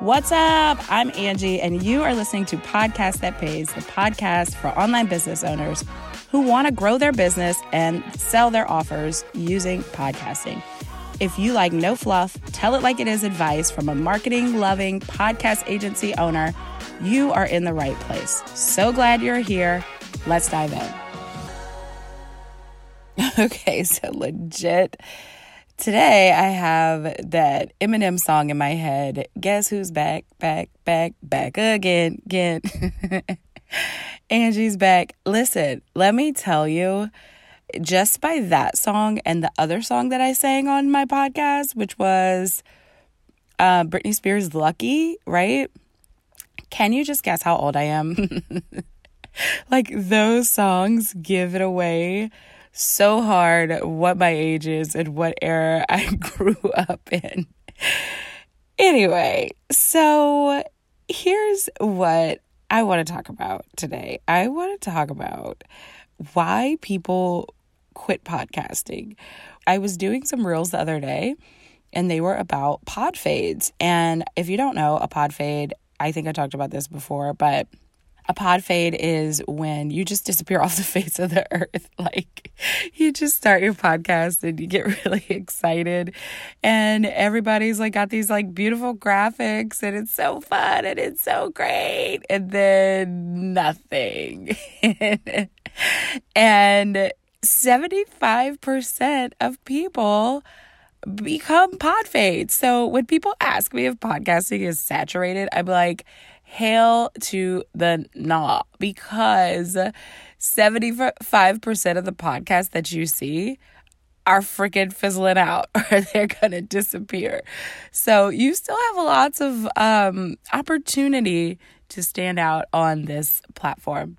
What's up? I'm Angie, and you are listening to Podcast That Pays, the podcast for online business owners who want to grow their business and sell their offers using podcasting. If you like no fluff, tell it like it is advice from a marketing loving podcast agency owner, you are in the right place. So glad you're here. Let's dive in. Okay, so legit. Today I have that Eminem song in my head. Guess who's back, back, back, back again, again. Angie's back. Listen, let me tell you, just by that song and the other song that I sang on my podcast, which was uh, Britney Spears' Lucky, right? Can you just guess how old I am? like, those songs give it away so hard what my age is and what era I grew up in. Anyway, so here's what I want to talk about today. I want to talk about why people quit podcasting. I was doing some reels the other day and they were about pod fades. And if you don't know, a pod fade, I think I talked about this before, but a pod fade is when you just disappear off the face of the earth. Like you just start your podcast and you get really excited and everybody's like got these like beautiful graphics and it's so fun and it's so great and then nothing. and 75% of people become pod fades. So when people ask me if podcasting is saturated, I'm like, hail to the nah because 75% of the podcasts that you see are freaking fizzling out or they're going to disappear. So you still have lots of um, opportunity to stand out on this platform.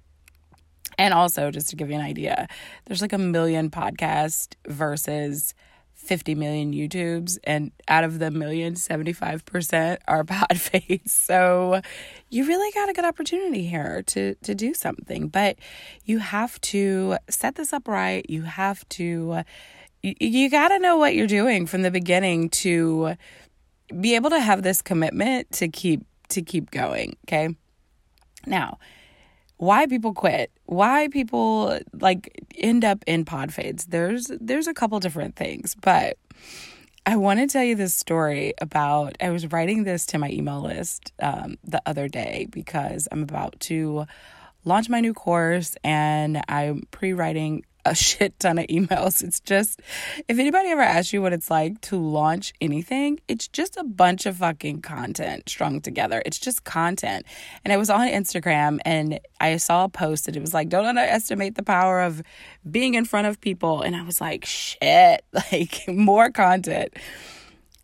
And also, just to give you an idea, there's like a million podcasts versus 50 million YouTubes, and out of the million, 75% are pod fades. So you really got a good opportunity here to, to do something, but you have to set this up right. You have to, you, you got to know what you're doing from the beginning to be able to have this commitment to keep, to keep going. Okay. Now, why people quit, why people like end up in pod fades. There's there's a couple different things, but I want to tell you this story about. I was writing this to my email list um, the other day because I'm about to launch my new course and I'm pre writing a shit ton of emails. It's just, if anybody ever asks you what it's like to launch anything, it's just a bunch of fucking content strung together. It's just content. And I was on Instagram and I saw a post that it was like, don't underestimate the power of being in front of people. And I was like, shit, like more content.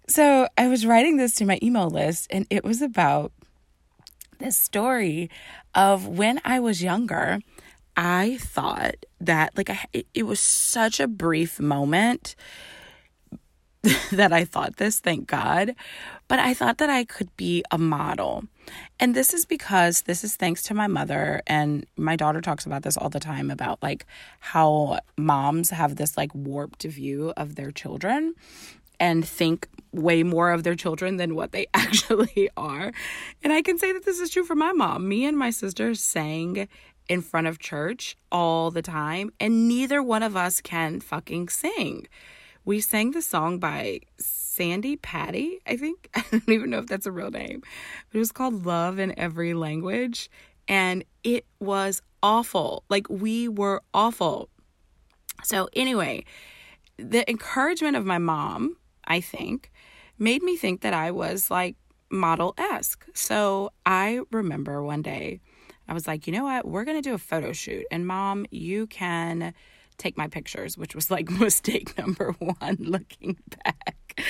So I was writing this to my email list and it was about this story of when I was younger I thought that like I, it was such a brief moment that I thought this, thank God. But I thought that I could be a model. And this is because this is thanks to my mother. And my daughter talks about this all the time about like how moms have this like warped view of their children and think way more of their children than what they actually are. And I can say that this is true for my mom. Me and my sister sang in front of church all the time, and neither one of us can fucking sing. We sang the song by Sandi Patty, I think. I don't even know if that's a real name. But it was called Love in Every Language, and it was awful. Like, we were awful. So, anyway, the encouragement of my mom, I think, made me think that I was like model esque. So, I remember one day I was like, you know what? We're going to do a photo shoot. And mom, you can take my pictures, which was like mistake number one looking back.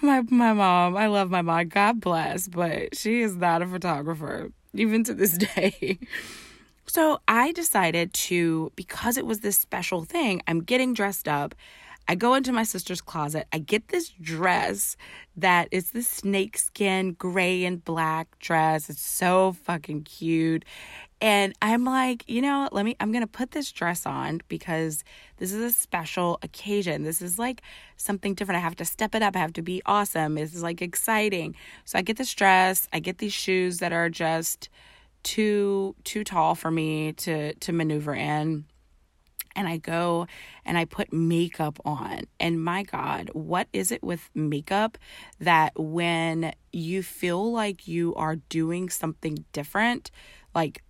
My, my mom, I love my mom. God bless, but she is not a photographer, even to this day. So I decided to, because it was this special thing, I'm getting dressed up I go into my sister's closet. I get this dress that is the snakeskin gray and black dress. It's so fucking cute. And I'm like, you know, let me, I'm going to put this dress on because this is a special occasion. This is like something different. I have to step it up. I have to be awesome. This is like exciting. So I get this dress, I get these shoes that are just too, too tall for me to, to maneuver in and I go and I put makeup on. And my God, what is it with makeup that when you feel like you are doing something different, like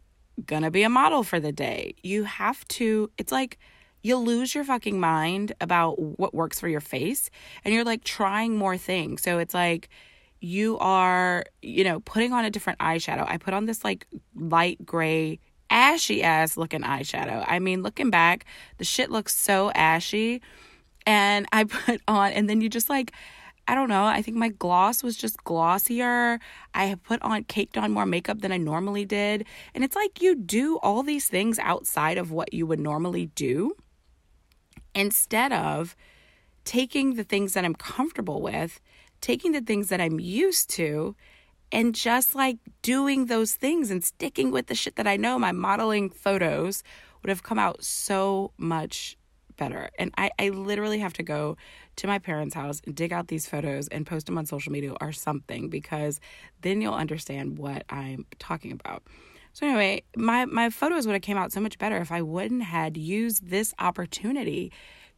gonna be a model for the day, you have to, it's like, you lose your fucking mind about what works for your face and you're like trying more things. So it's like, you are, you know, putting on a different eyeshadow. I put on this like light gray ashy ass looking eyeshadow. I mean, looking back, the shit looks so ashy. And I put on, and then you just like, I don't know. I think my gloss was just glossier. I have put on, caked on more makeup than I normally did. And it's like you do all these things outside of what you would normally do instead of taking the things that I'm comfortable with, taking the things that I'm used to, and just like doing those things and sticking with the shit that I know, my modeling photos would have come out so much better. And I, I literally have to go to my parents' house and dig out these photos and post them on social media or something because then you'll understand what I'm talking about. So anyway, my my photos would have came out so much better if I wouldn't had used this opportunity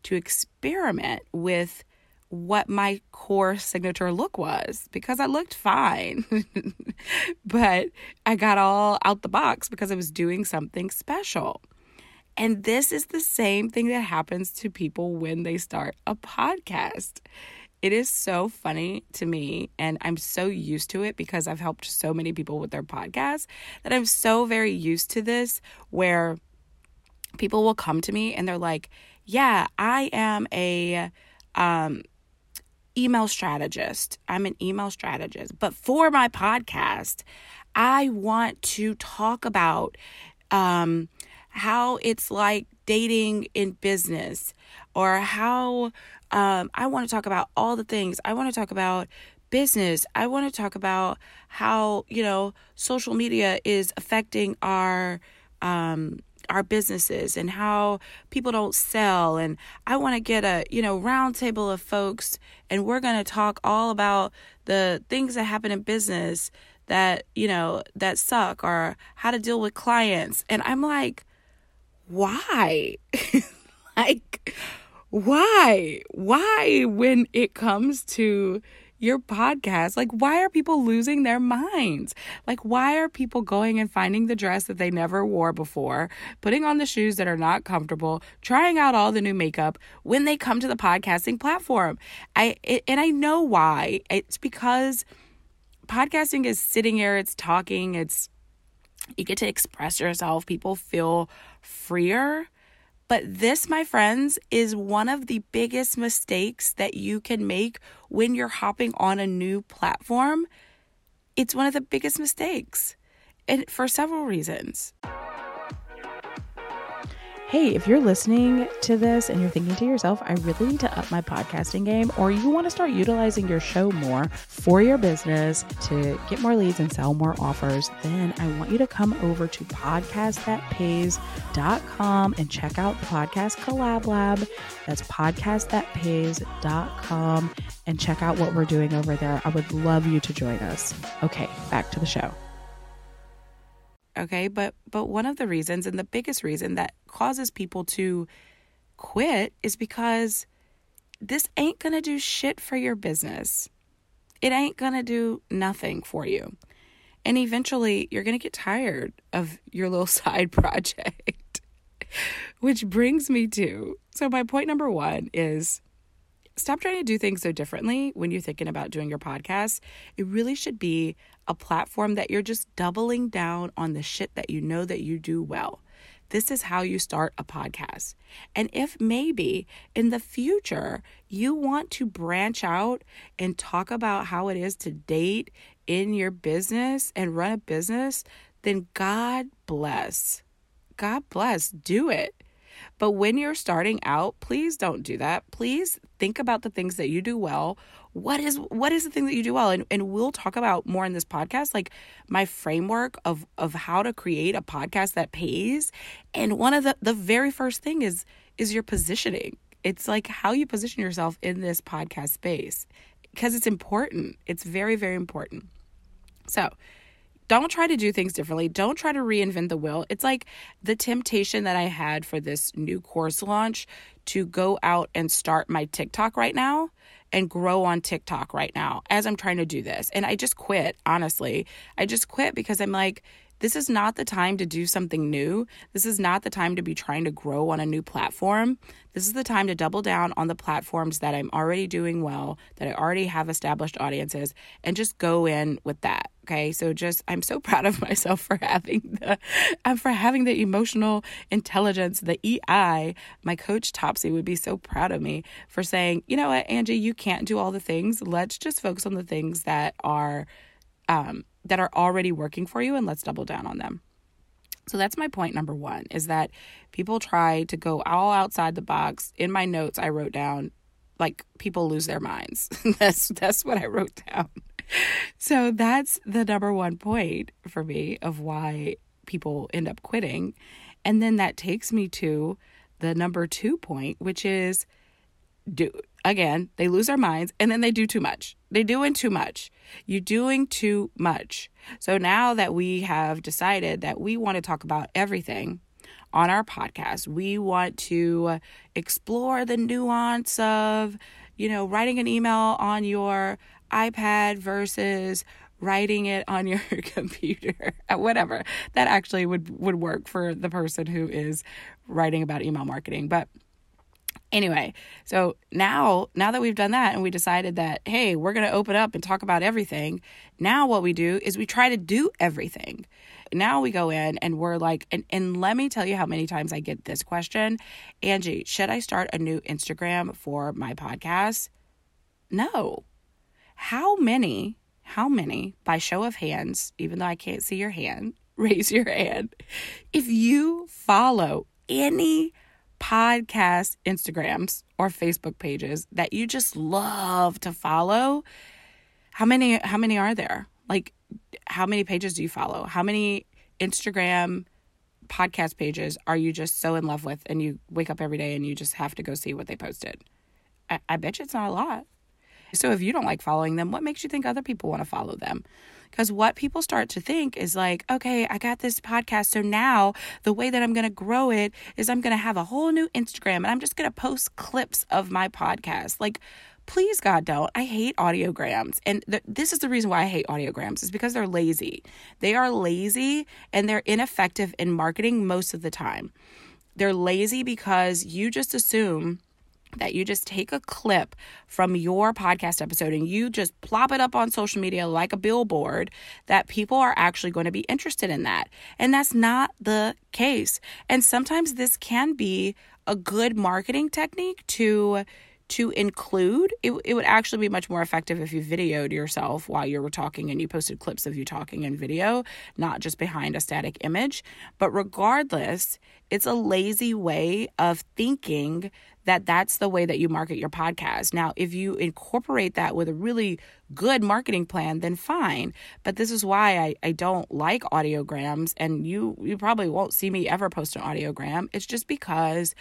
to experiment with what my core signature look was because I looked fine. but I got all out the box because I was doing something special. And this is the same thing that happens to people when they start a podcast. It is so funny to me, and I'm so used to it because I've helped so many people with their podcasts that I'm so very used to this where people will come to me and they're like, Yeah, I am a um, email strategist. I'm an email strategist. But for my podcast, I want to talk about um, how it's like dating in business or how um, I want to talk about all the things. I want to talk about business. I want to talk about how, you know, social media is affecting our um, our businesses and how people don't sell and I want to get a, you know, roundtable of folks and we're going to talk all about the things that happen in business that, you know, that suck or how to deal with clients. And I'm like, why? like why? Why when it comes to your podcast. Like, why are people losing their minds? Like, why are people going and finding the dress that they never wore before, putting on the shoes that are not comfortable, trying out all the new makeup when they come to the podcasting platform? I it, and I know why. It's because podcasting is sitting here, it's talking, it's you get to express yourself. People feel freer but this, my friends, is one of the biggest mistakes that you can make when you're hopping on a new platform. It's one of the biggest mistakes, and for several reasons. Hey, if you're listening to this and you're thinking to yourself, I really need to up my podcasting game, or you want to start utilizing your show more for your business to get more leads and sell more offers, then I want you to come over to podcastthatpays.com and check out the podcast collab lab. That's podcastthatpays.com and check out what we're doing over there. I would love you to join us. Okay, back to the show okay? But but one of the reasons and the biggest reason that causes people to quit is because this ain't going to do shit for your business. It ain't going to do nothing for you. And eventually you're going to get tired of your little side project which brings me to so my point number 1 is stop trying to do things so differently when you're thinking about doing your podcast. It really should be a platform that you're just doubling down on the shit that you know that you do well. This is how you start a podcast. And if maybe in the future you want to branch out and talk about how it is to date in your business and run a business, then God bless. God bless. Do it. But when you're starting out, please don't do that. Please think about the things that you do well. What is what is the thing that you do well? And and we'll talk about more in this podcast, like my framework of of how to create a podcast that pays. And one of the the very first thing is is your positioning. It's like how you position yourself in this podcast space because it's important. It's very, very important. So, don't try to do things differently. Don't try to reinvent the wheel. It's like the temptation that I had for this new course launch to go out and start my TikTok right now and grow on TikTok right now as I'm trying to do this. And I just quit, honestly. I just quit because I'm like, this is not the time to do something new. This is not the time to be trying to grow on a new platform. This is the time to double down on the platforms that I'm already doing well, that I already have established audiences, and just go in with that. Okay. So just I'm so proud of myself for having the um, for having the emotional intelligence, the EI. My coach Topsy would be so proud of me for saying, you know what, Angie, you can't do all the things. Let's just focus on the things that are um that are already working for you and let's double down on them. So that's my point number 1 is that people try to go all outside the box. In my notes I wrote down like people lose their minds. that's that's what I wrote down. So that's the number 1 point for me of why people end up quitting. And then that takes me to the number 2 point, which is do again, they lose their minds and then they do too much. They doing too much. You're doing too much. So now that we have decided that we want to talk about everything on our podcast, we want to explore the nuance of, you know, writing an email on your iPad versus writing it on your computer whatever that actually would would work for the person who is writing about email marketing but Anyway, so now now that we've done that and we decided that hey, we're going to open up and talk about everything, now what we do is we try to do everything. Now we go in and we're like and and let me tell you how many times I get this question, Angie, should I start a new Instagram for my podcast? No. How many how many by show of hands, even though I can't see your hand, raise your hand. If you follow any podcast Instagrams or Facebook pages that you just love to follow, how many how many are there? Like how many pages do you follow? How many Instagram podcast pages are you just so in love with and you wake up every day and you just have to go see what they posted? I, I bet you it's not a lot. So if you don't like following them, what makes you think other people want to follow them? Because what people start to think is like, okay, I got this podcast. So now the way that I'm going to grow it is I'm going to have a whole new Instagram and I'm just going to post clips of my podcast. Like, please God don't. I hate audiograms. And th- this is the reason why I hate audiograms is because they're lazy. They are lazy and they're ineffective in marketing most of the time. They're lazy because you just assume that you just take a clip from your podcast episode and you just plop it up on social media like a billboard that people are actually going to be interested in that. And that's not the case. And sometimes this can be a good marketing technique to to include it, it would actually be much more effective if you videoed yourself while you were talking and you posted clips of you talking in video not just behind a static image but regardless it's a lazy way of thinking that that's the way that you market your podcast. Now, if you incorporate that with a really good marketing plan, then fine. But this is why I, I don't like audiograms, and you you probably won't see me ever post an audiogram. It's just because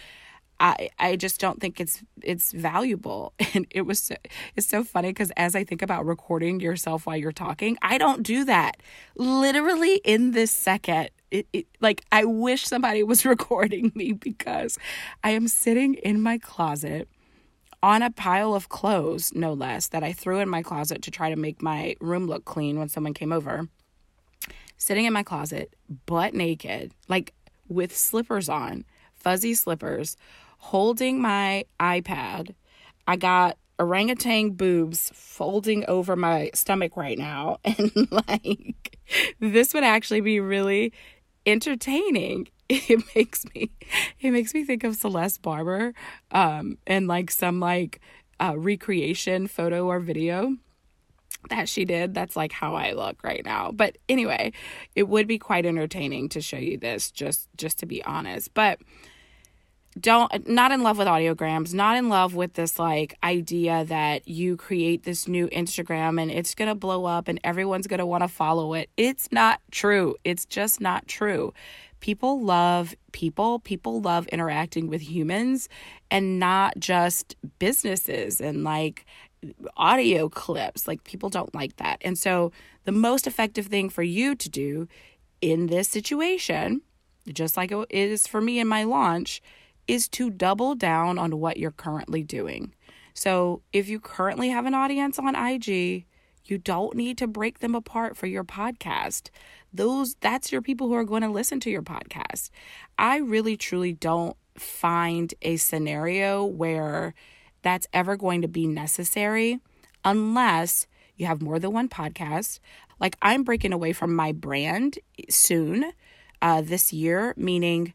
I I just don't think it's it's valuable. And it was so, it's so funny because as I think about recording yourself while you're talking, I don't do that. Literally in this second, it, it, like I wish somebody was recording me because I am sitting in my closet on a pile of clothes, no less, that I threw in my closet to try to make my room look clean when someone came over. Sitting in my closet, butt naked, like with slippers on, fuzzy slippers, holding my iPad. I got orangutan boobs folding over my stomach right now. And like, this would actually be really entertaining it makes me it makes me think of Celeste Barber um and like some like uh recreation photo or video that she did that's like how I look right now but anyway it would be quite entertaining to show you this just just to be honest but don't not in love with audiograms not in love with this like idea that you create this new instagram and it's going to blow up and everyone's going to want to follow it. It's not true. It's just not true. People love people. People love interacting with humans and not just businesses and like audio clips. Like people don't like that. And so the most effective thing for you to do in this situation just like it is for me in my launch is to double down on what you're currently doing. So, if you currently have an audience on IG, you don't need to break them apart for your podcast. Those that's your people who are going to listen to your podcast. I really truly don't find a scenario where that's ever going to be necessary unless you have more than one podcast. Like I'm breaking away from my brand soon uh, this year, meaning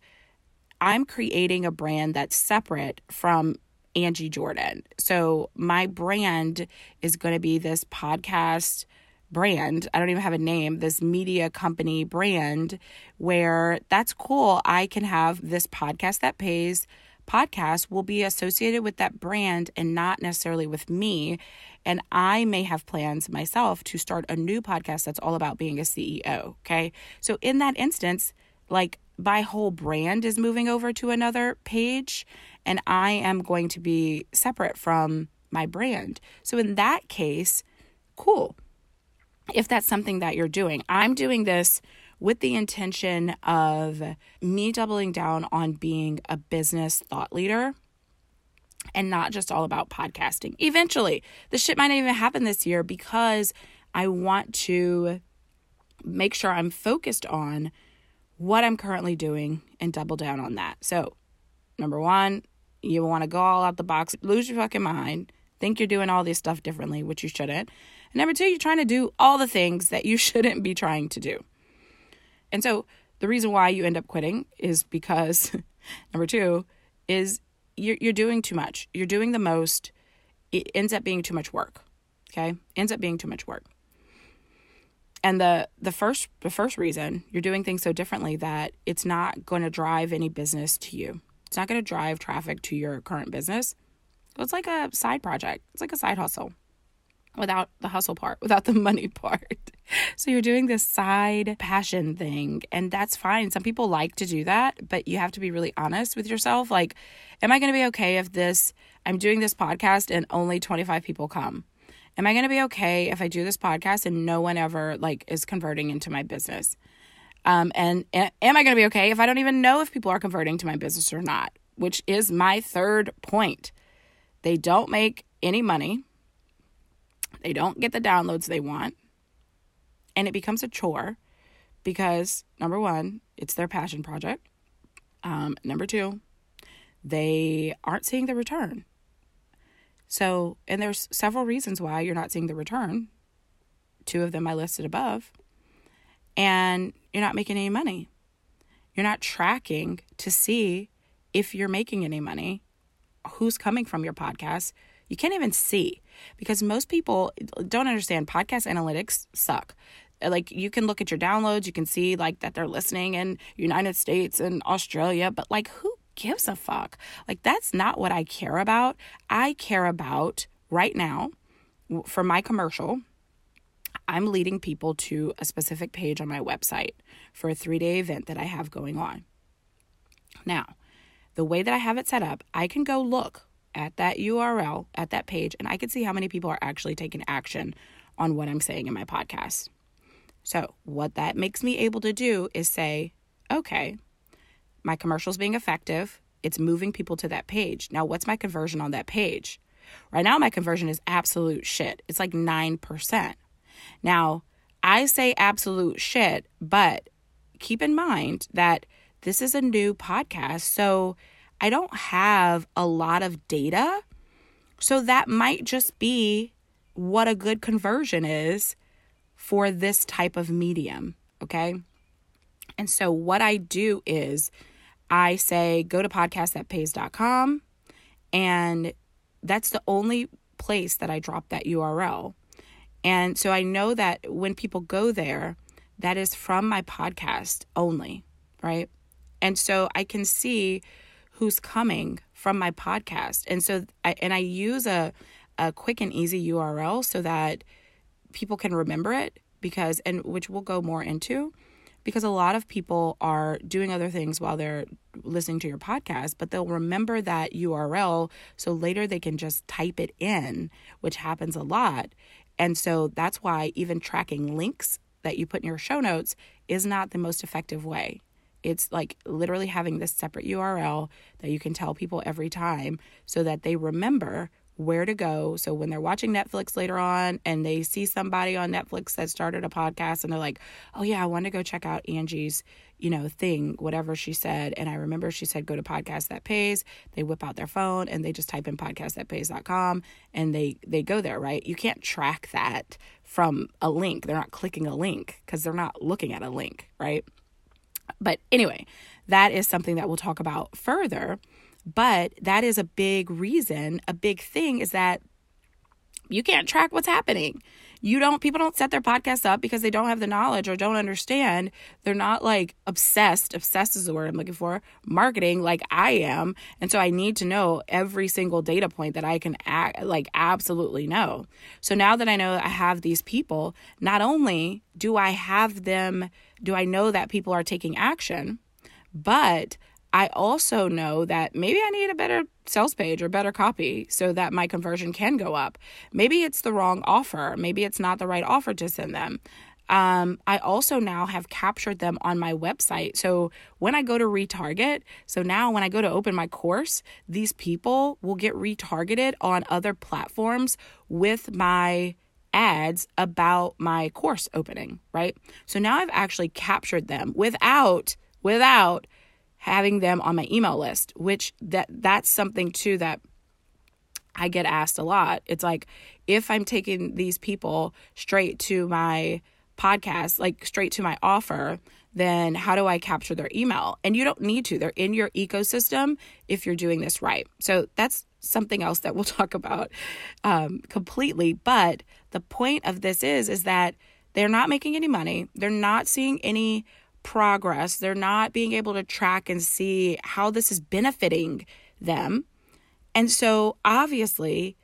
I'm creating a brand that's separate from Angie Jordan. So my brand is going to be this podcast brand. I don't even have a name, this media company brand where that's cool. I can have this podcast that pays podcast will be associated with that brand and not necessarily with me. And I may have plans myself to start a new podcast that's all about being a CEO. Okay. So in that instance, like my whole brand is moving over to another page and I am going to be separate from my brand. So in that case, cool. If that's something that you're doing, I'm doing this with the intention of me doubling down on being a business thought leader and not just all about podcasting. Eventually, the shit might not even happen this year because I want to make sure I'm focused on what I'm currently doing and double down on that. So, number one, you want to go all out the box, lose your fucking mind, think you're doing all this stuff differently, which you shouldn't. And number two, you're trying to do all the things that you shouldn't be trying to do. And so, the reason why you end up quitting is because number two is you're, you're doing too much. You're doing the most. It ends up being too much work. Okay? Ends up being too much work and the the first the first reason you're doing things so differently that it's not going to drive any business to you. It's not going to drive traffic to your current business. It's like a side project. It's like a side hustle without the hustle part without the money part. So you're doing this side passion thing and that's fine. Some people like to do that but you have to be really honest with yourself. Like am i going to be okay if this i'm doing this podcast and only 25 people come am I going to be okay if I do this podcast and no one ever like is converting into my business? Um, and, and am I going to be okay if I don't even know if people are converting to my business or not? Which is my third point. They don't make any money. They don't get the downloads they want. And it becomes a chore because number one, it's their passion project. Um, number two, they aren't seeing the return. So, and there's several reasons why you're not seeing the return. Two of them I listed above. And you're not making any money. You're not tracking to see if you're making any money, who's coming from your podcast. You can't even see because most people don't understand podcast analytics suck like you can look at your downloads you can see like that they're listening in united states and australia but like who gives a fuck? Like, that's not what I care about. I care about right now for my commercial. I'm leading people to a specific page on my website for a three day event that I have going on. Now, the way that I have it set up, I can go look at that URL, at that page, and I can see how many people are actually taking action on what I'm saying in my podcast. So, what that makes me able to do is say, okay, my commercial's being effective. It's moving people to that page. Now, what's my conversion on that page? Right now, my conversion is absolute shit. It's like 9%. Now, I say absolute shit, but keep in mind that this is a new podcast. So I don't have a lot of data. So that might just be what a good conversion is for this type of medium. Okay. And so what I do is I say go to podcastthatpays.com and that's the only place that I drop that URL. And so I know that when people go there, that is from my podcast only, right? And so I can see who's coming from my podcast. And so I and I use a a quick and easy URL so that people can remember it because and which we'll go more into because a lot of people are doing other things while they're listening to your podcast, but they'll remember that URL so later they can just type it in, which happens a lot. And so that's why even tracking links that you put in your show notes is not the most effective way. It's like literally having this separate URL that you can tell people every time so that they remember where to go. So when they're watching Netflix later on and they see somebody on Netflix that started a podcast and they're like, "Oh yeah, I want to go check out Angie's, you know, thing, whatever she said." And I remember she said go to podcast that pays. They whip out their phone and they just type in podcastthatpays.com and they they go there, right? You can't track that from a link. They're not clicking a link cuz they're not looking at a link, right? But anyway, that is something that we'll talk about further. But that is a big reason, a big thing is that you can't track what's happening. You don't, people don't set their podcasts up because they don't have the knowledge or don't understand. They're not like obsessed, obsessed is the word I'm looking for, marketing like I am. And so I need to know every single data point that I can act, like absolutely know. So now that I know I have these people, not only do I have them, do I know that people are taking action, but I also know that maybe I need a better sales page or better copy so that my conversion can go up. Maybe it's the wrong offer. Maybe it's not the right offer to send them. Um, I also now have captured them on my website. So when I go to retarget, so now when I go to open my course, these people will get retargeted on other platforms with my ads about my course opening, right? So now I've actually captured them without without having them on my email list, which that that's something too that I get asked a lot. It's like if I'm taking these people straight to my podcast, like straight to my offer, then how do I capture their email? And you don't need to. They're in your ecosystem if you're doing this right. So that's something else that we'll talk about um, completely. But the point of this is is that they're not making any money. They're not seeing any progress. They're not being able to track and see how this is benefiting them. And so obviously,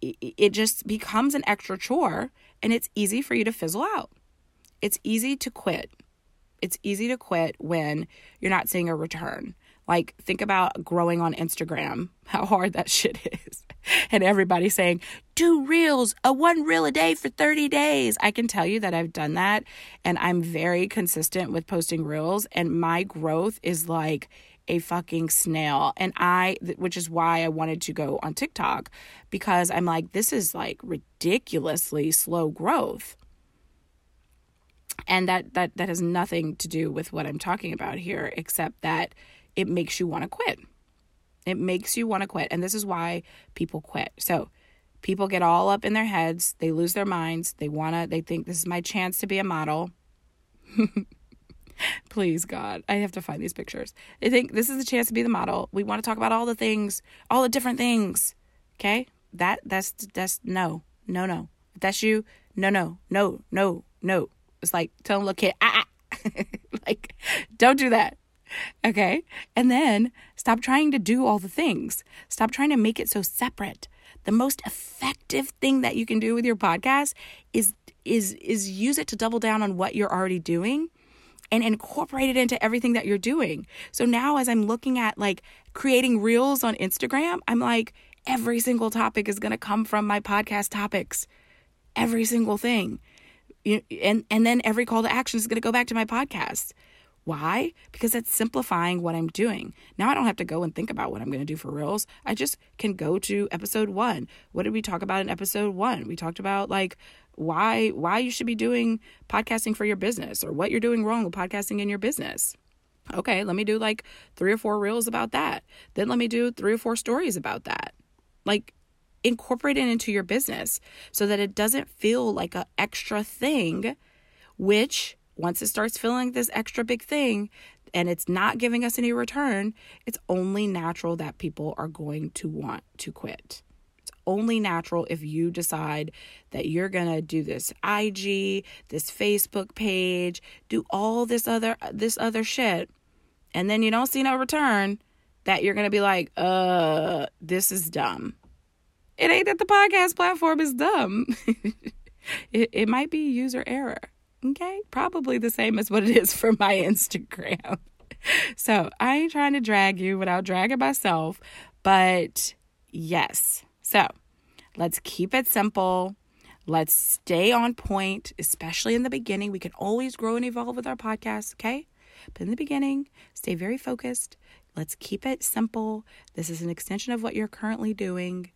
it just becomes an extra chore and it's easy for you to fizzle out. It's easy to quit. It's easy to quit when you're not seeing a return. Like, think about growing on Instagram, how hard that shit is. And everybody saying, do reels, a one reel a day for 30 days. I can tell you that I've done that and I'm very consistent with posting reels, and my growth is like a fucking snail. And I, which is why I wanted to go on TikTok because I'm like, this is like ridiculously slow growth and that that that has nothing to do with what I'm talking about here except that it makes you want to quit. It makes you want to quit. And this is why people quit. So people get all up in their heads, they lose their minds, they want to, they think this is my chance to be a model. Please, God, I have to find these pictures. They think this is a chance to be the model. We want to talk about all the things, all the different things. Okay? That that's that's no, no, no. If that's you, no, no, no, no, no. It's like tell them, look, kid, ah, ah. like don't do that. Okay. And then stop trying to do all the things. Stop trying to make it so separate. The most effective thing that you can do with your podcast is is is use it to double down on what you're already doing and incorporate it into everything that you're doing. So now as I'm looking at like creating reels on Instagram, I'm like every single topic is going to come from my podcast topics. Every single thing. You, and and then every call to action is going to go back to my podcast. Why? Because it's simplifying what I'm doing. Now I don't have to go and think about what I'm going to do for reels. I just can go to episode 1. What did we talk about in episode 1? We talked about like why why you should be doing podcasting for your business or what you're doing wrong with podcasting in your business. Okay, let me do like 3 or 4 reels about that. Then let me do 3 or 4 stories about that. Like incorporate it into your business so that it doesn't feel like an extra thing which once it starts feeling this extra big thing and it's not giving us any return, it's only natural that people are going to want to quit. It's only natural if you decide that you're going to do this IG, this Facebook page, do all this other this other shit and then you don't see no return, that you're going to be like, uh, this is dumb. It ain't that the podcast platform is dumb. it, it might be user error. Okay. Probably the same as what it is for my Instagram. so I ain't trying to drag you without dragging myself. But yes. So let's keep it simple. Let's stay on point, especially in the beginning. We can always grow and evolve with our podcast, okay? But in the beginning, stay very focused. Let's keep it simple. This is an extension of what you're currently doing.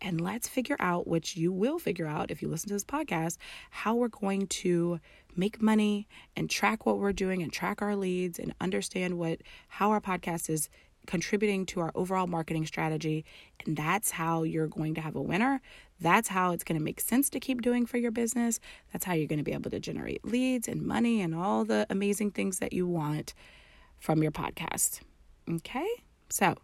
And let's figure out, which you will figure out if you listen to this podcast, how we're going to make money and track what we're doing and track our leads and understand what how our podcast is contributing to our overall marketing strategy. And that's how you're going to have a winner. That's how it's going to make sense to keep doing for your business. That's how you're going to be able to generate leads and money and all the amazing things that you want from your podcast. Okay? So,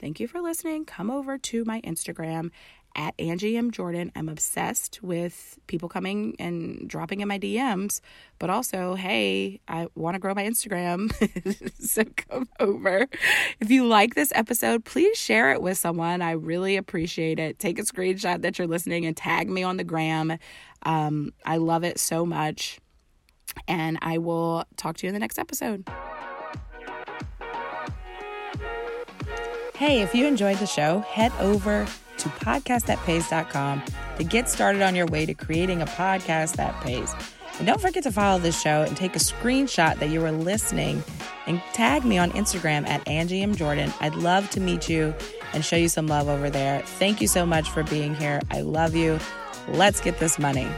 thank you for listening. Come over to my Instagram at Angie M. Jordan. I'm obsessed with people coming and dropping in my DMs, but also, hey, I want to grow my Instagram. so come over. If you like this episode, please share it with someone. I really appreciate it. Take a screenshot that you're listening and tag me on the gram. Um, I love it so much. And I will talk to you in the next episode. Hey, if you enjoyed the show, head over to podcastthatpays.com to get started on your way to creating a podcast that pays. And don't forget to follow this show and take a screenshot that you were listening and tag me on Instagram at Angie M. Jordan. I'd love to meet you and show you some love over there. Thank you so much for being here. I love you. Let's get this money.